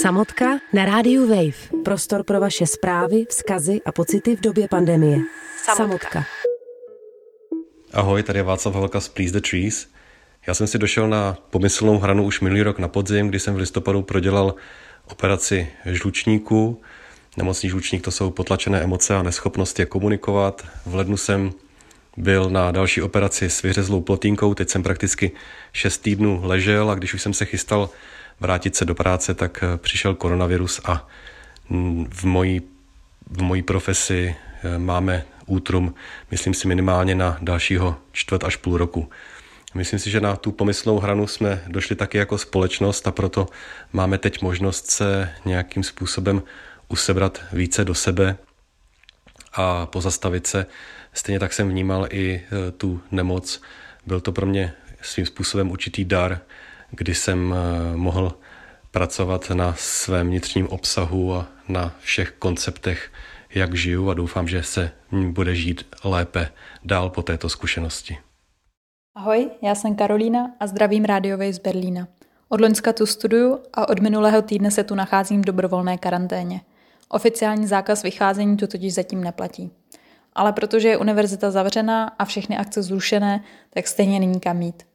Samotka na rádiu Wave. Prostor pro vaše zprávy, vzkazy a pocity v době pandemie. Samotka. Ahoj, tady je Václav Halka z Please the Trees. Já jsem si došel na pomyslnou hranu už minulý rok na podzim, kdy jsem v listopadu prodělal operaci žlučníku. Nemocný žlučník to jsou potlačené emoce a neschopnost je komunikovat. V lednu jsem byl na další operaci s vyřezlou plotínkou, teď jsem prakticky 6 týdnů ležel a když už jsem se chystal vrátit se do práce, tak eh, přišel koronavirus a mm, v mojí, v mojí profesi eh, máme útrum, myslím si minimálně na dalšího čtvrt až půl roku. Myslím si, že na tu pomyslnou hranu jsme došli taky jako společnost a proto máme teď možnost se nějakým způsobem usebrat více do sebe a pozastavit se. Stejně tak jsem vnímal i eh, tu nemoc. Byl to pro mě svým způsobem určitý dar, kdy jsem eh, mohl pracovat na svém vnitřním obsahu a na všech konceptech, jak žiju a doufám, že se bude žít lépe dál po této zkušenosti. Ahoj, já jsem Karolína a zdravím rádiovej z Berlína. Od Loňska tu studuju a od minulého týdne se tu nacházím v dobrovolné karanténě. Oficiální zákaz vycházení tu totiž zatím neplatí. Ale protože je univerzita zavřená a všechny akce zrušené, tak stejně není kam jít.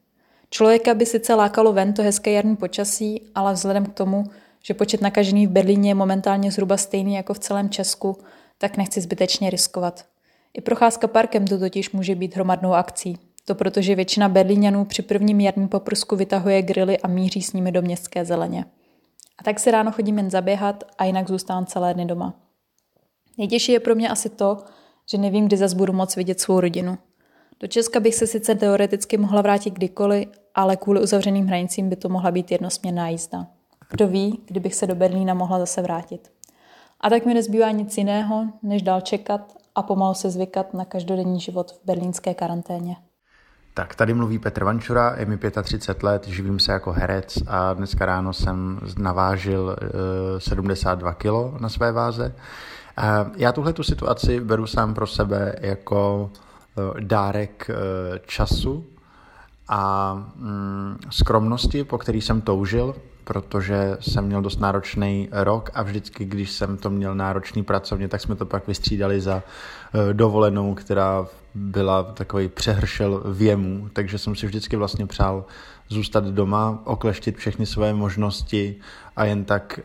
Člověka by sice lákalo ven to hezké jarní počasí, ale vzhledem k tomu, že počet nakažených v Berlíně je momentálně zhruba stejný jako v celém Česku, tak nechci zbytečně riskovat. I procházka parkem to totiž může být hromadnou akcí. To protože většina Berlíňanů při prvním jarním poprsku vytahuje grily a míří s nimi do městské zeleně. A tak si ráno chodím jen zaběhat a jinak zůstávám celé dny doma. Nejtěžší je pro mě asi to, že nevím, kdy zas budu moc vidět svou rodinu. Do Česka bych se sice teoreticky mohla vrátit kdykoliv, ale kvůli uzavřeným hranicím by to mohla být jednosměrná jízda. Kdo ví, kdybych se do Berlína mohla zase vrátit. A tak mi nezbývá nic jiného, než dál čekat a pomalu se zvykat na každodenní život v berlínské karanténě. Tak tady mluví Petr Vančura, je mi 35 let, živím se jako herec a dneska ráno jsem navážil 72 eh, kg na své váze. Já tuhle tu situaci beru sám pro sebe jako eh, dárek eh, času a mm, skromnosti, po který jsem toužil, protože jsem měl dost náročný rok a vždycky, když jsem to měl náročný pracovně, tak jsme to pak vystřídali za dovolenou, která byla takový přehršel věmů, takže jsem si vždycky vlastně přál zůstat doma, okleštit všechny své možnosti a jen tak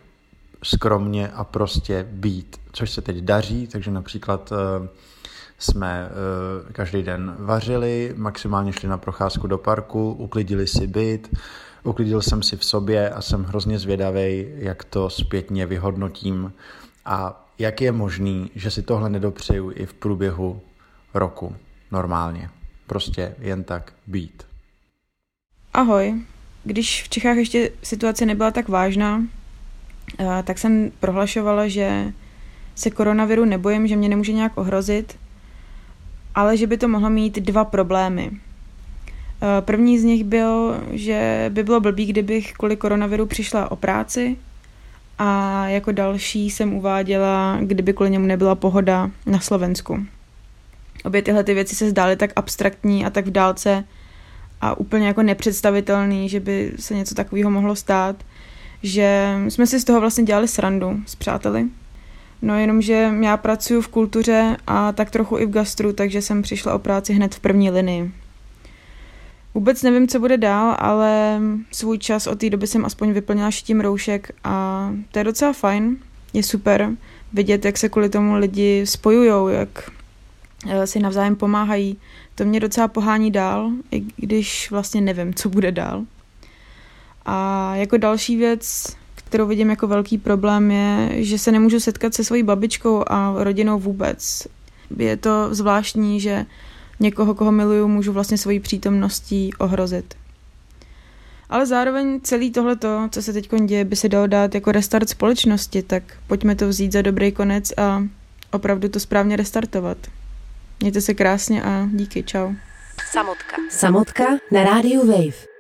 skromně a prostě být, což se teď daří, takže například eh, jsme eh, každý den vařili, maximálně šli na procházku do parku, uklidili si byt, uklidil jsem si v sobě a jsem hrozně zvědavý, jak to zpětně vyhodnotím a jak je možný, že si tohle nedopřeju i v průběhu roku normálně. Prostě jen tak být. Ahoj. Když v Čechách ještě situace nebyla tak vážná, eh, tak jsem prohlašovala, že se koronaviru nebojím, že mě nemůže nějak ohrozit, ale že by to mohlo mít dva problémy. Eh, první z nich byl, že by bylo blbý, kdybych kvůli koronaviru přišla o práci a jako další jsem uváděla, kdyby kvůli němu nebyla pohoda na Slovensku. Obě tyhle ty věci se zdály tak abstraktní a tak v dálce a úplně jako nepředstavitelný, že by se něco takového mohlo stát, že jsme si z toho vlastně dělali srandu s přáteli. No jenomže já pracuji v kultuře a tak trochu i v gastru, takže jsem přišla o práci hned v první linii. Vůbec nevím, co bude dál, ale svůj čas od té doby jsem aspoň vyplnila šitím roušek a to je docela fajn. Je super vidět, jak se kvůli tomu lidi spojujou, jak Eh, si navzájem pomáhají. To mě docela pohání dál, i když vlastně nevím, co bude dál. A jako další věc, kterou vidím jako velký problém, je, že se nemůžu setkat se svojí babičkou a rodinou vůbec. Je to zvláštní, že někoho, koho miluju, můžu vlastně svojí přítomností ohrozit. Ale zároveň celý tohleto, co se teď děje, by se dalo dát jako restart společnosti, tak pojďme to vzít za dobrý konec a opravdu to správně restartovat. Mějte se krásně a díky, čau. Samotka. Samotka na rádiu Wave.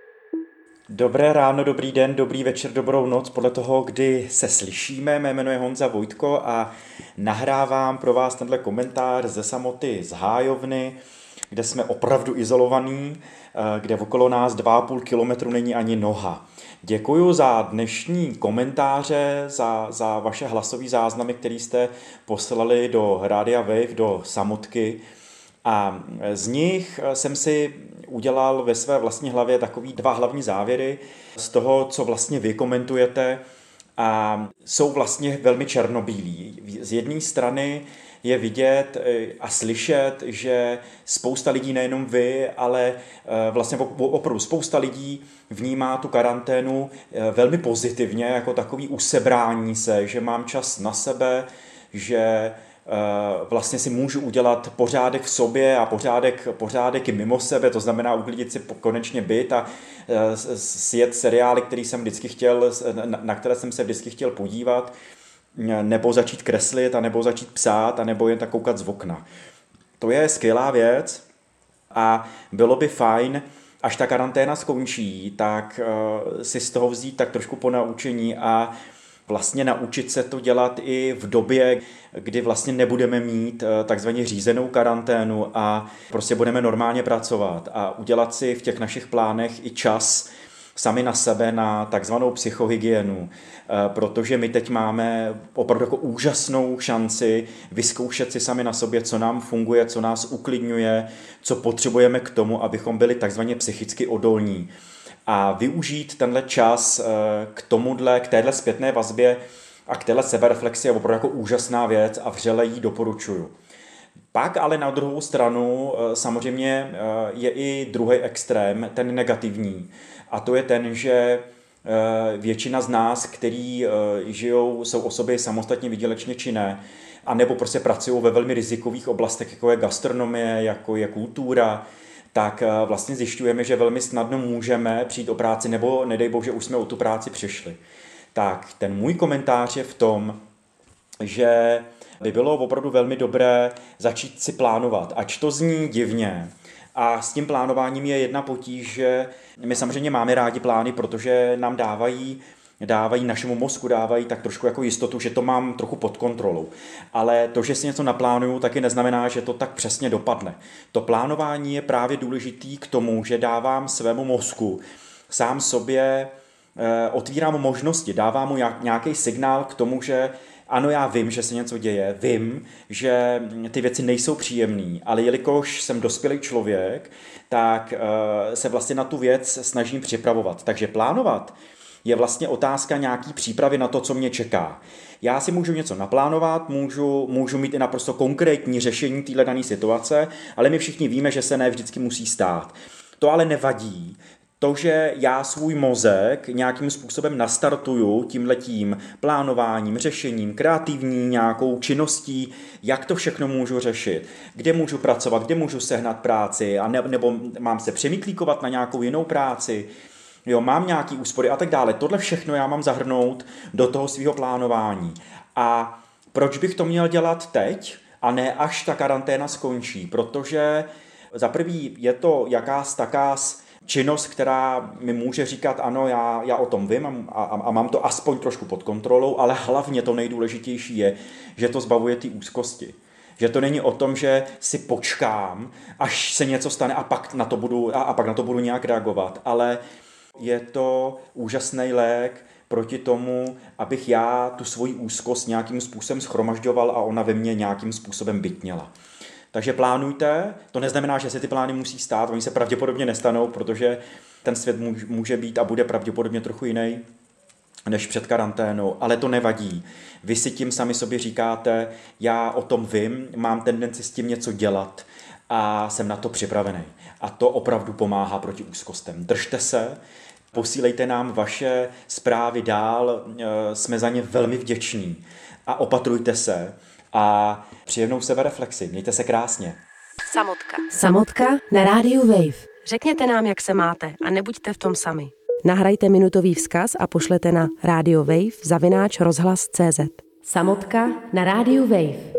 Dobré ráno, dobrý den, dobrý večer, dobrou noc, podle toho, kdy se slyšíme. Mé jméno je Honza Vojtko a nahrávám pro vás tenhle komentář ze samoty z Hájovny. kde jsme opravdu izolovaní, eh, kde okolo nás 2,5 kilometru není ani noha. Děkuji za dnešní komentáře, za, za vaše hlasové záznamy, které jste poslali do Rádia Wave, do samotky. A z nich jsem si udělal ve své vlastní hlavě takový dva hlavní závěry z toho, co vlastně vy komentujete a jsou vlastně velmi černobílí. Z jedné strany je vidět eh, a slyšet, že spousta lidí, nejenom vy, ale eh, vlastně opravdu spousta lidí vnímá tu karanténu eh, velmi pozitivně, jako takový usebrání se, že mám čas na sebe, že vlastně si můžu udělat pořádek v sobě a pořádek, pořádek i mimo sebe, to znamená uklidit si konečně byt a sjet seriály, který jsem vždycky chtěl, na které jsem se vždycky chtěl podívat nebo začít kreslit, a nebo začít psát, a nebo jen tak koukat z okna. To je skvělá věc a bylo by fajn, až ta karanténa skončí, tak si z toho vzít tak trošku po naučení a vlastně naučit se to dělat i v době, kdy vlastně nebudeme mít uh, takzvaně řízenou karanténu a prostě budeme normálně pracovat a udělat si v těch našich plánech i čas sami na sebe na takzvanou psychohygienu, eh, protože my teď máme opravdu jako úžasnou šanci vyzkoušet si sami na sobě, co nám funguje, co nás uklidňuje, co potřebujeme k tomu, abychom byli takzvaně psychicky odolní. A využít tenhle čas eh, k tomuhle, k téhle zpětné vazbě a k téhle sebereflexi je opravdu jako úžasná věc a vřele jí doporučuju. Pak ale na druhou stranu eh, samozřejmě je i druhý extrém, ten negativní a to je ten, že eh, většina z nás, který eh, žijou, jsou osoby samostatně vydělečně činné, a nebo prostě pracují ve velmi rizikových oblastech, jako je gastronomie, jako je kultura, tak eh, vlastně zjišťujeme, že velmi snadno můžeme přijít o práci, nebo nedej bože, už jsme o tu práci přišli. Tak ten můj komentář je v tom, že by bylo opravdu velmi dobré začít si plánovat. Ač to zní divně, a s tím plánováním je jedna potíž, že my samozřejmě máme rádi plány, protože nám dávají dávají našemu mozku, dávají tak trošku jako jistotu, že to mám trochu pod kontrolou. Ale to, že si něco naplánuju, taky neznamená, že to tak přesně dopadne. To plánování je právě důležitý k tomu, že dávám svému mozku sám sobě eh, otvírám možnosti, dávám mu nějaký signál k tomu, že ano, já vím, že se něco děje, vím, že ty věci nejsou příjemné, ale jelikož jsem dospělý člověk, tak uh, se vlastně na tu věc snažím připravovat. Takže plánovat je vlastně otázka nějaký přípravy na to, co mě čeká. Já si můžu něco naplánovat, můžu, můžu mít i naprosto konkrétní řešení téhle dané situace, ale my všichni víme, že se ne vždycky musí stát. To ale nevadí, to, že já svůj mozek nějakým způsobem nastartuju tímhletím plánováním, řešením, kreativní nějakou činností, jak to všechno můžu řešit, kde můžu pracovat, kde můžu sehnat práci, a ne, nebo mám se přemýklíkovat na nějakou jinou práci, jo, mám nějaký úspory a tak dále. Tohle všechno já mám zahrnout do toho svého plánování. A proč bych to měl dělat teď a ne až ta karanténa skončí? Protože za prvý je to jakás takás činnost, která mi může říkat, ano, já, já o tom vím a, a, a mám to aspoň trošku pod kontrolou, ale hlavně to nejdůležitější je, že to zbavuje ty úzkosti. Že to není o tom, že si počkám, až se něco stane a pak na to budu, a, a pak na to budu nějak reagovat, ale je to úžasný lék proti tomu, abych já tu svoji úzkost nějakým způsobem schromažďoval a ona ve mně nějakým způsobem bytněla. Takže plánujte, to neznamená, že se ty plány musí stát, oni se pravděpodobně nestanou, protože ten svět může být a bude pravděpodobně trochu jiný než před karanténou, ale to nevadí. Vy si tím sami sobě říkáte, já o tom vím, mám tendenci s tím něco dělat a jsem na to připravený. A to opravdu pomáhá proti úzkostem. Držte se, posílejte nám vaše zprávy dál, eh, jsme za ně velmi vděční. A opatrujte se, a příjemnou sebereflexi. Mějte se krásně. Samotka. Samotka na rádiu Wave. Řekněte nám, jak se máte a nebuďte v tom sami. Nahrajte minutový vzkaz a pošlete na Radio Wave zavináč rozhlas CZ. Samotka na rádiu Wave.